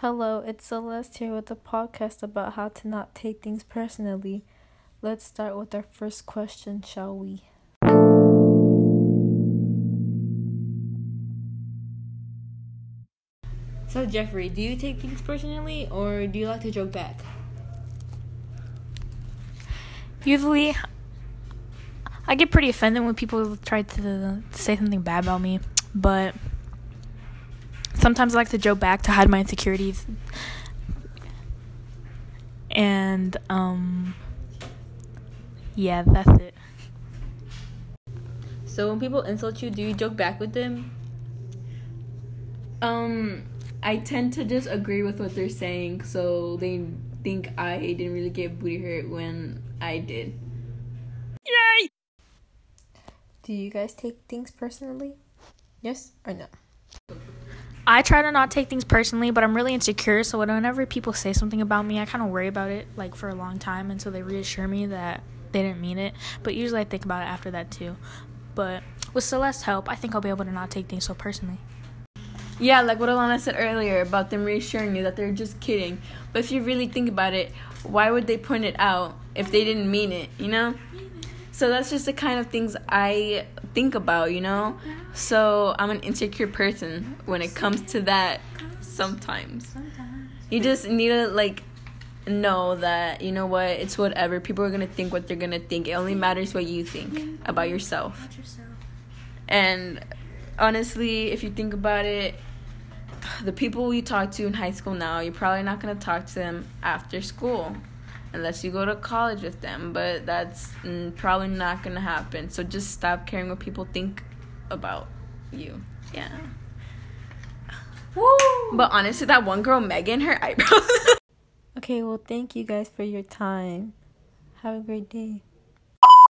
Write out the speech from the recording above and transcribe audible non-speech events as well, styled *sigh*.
Hello, it's Celeste here with a podcast about how to not take things personally. Let's start with our first question, shall we? So, Jeffrey, do you take things personally or do you like to joke back? Usually, I get pretty offended when people try to say something bad about me, but sometimes I like to joke back to hide my insecurities. And, um, yeah, that's it. So, when people insult you, do you joke back with them? Um, I tend to just agree with what they're saying, so they think I didn't really get booty hurt when I did. Yay! Do you guys take things personally? Yes or no? I try to not take things personally, but I'm really insecure. So whenever people say something about me, I kind of worry about it like for a long time until they reassure me that they didn't mean it. But usually I think about it after that too. But with Celeste's help, I think I'll be able to not take things so personally. Yeah, like what Alana said earlier about them reassuring you that they're just kidding. But if you really think about it, why would they point it out if they didn't mean it, you know? So that's just the kind of things I think about, you know? So I'm an insecure person when it comes to that sometimes. You just need to like know that, you know what, it's whatever. People are going to think what they're going to think. It only matters what you think about yourself. And honestly, if you think about it, the people you talk to in high school now, you're probably not going to talk to them after school unless you go to college with them, but that's mm, probably not to happen. So just stop caring what people think about you. Yeah. Woo! But honestly, that one girl, Megan, her eyebrows. *laughs* Okay, well, thank you guys for your time. Have a great day.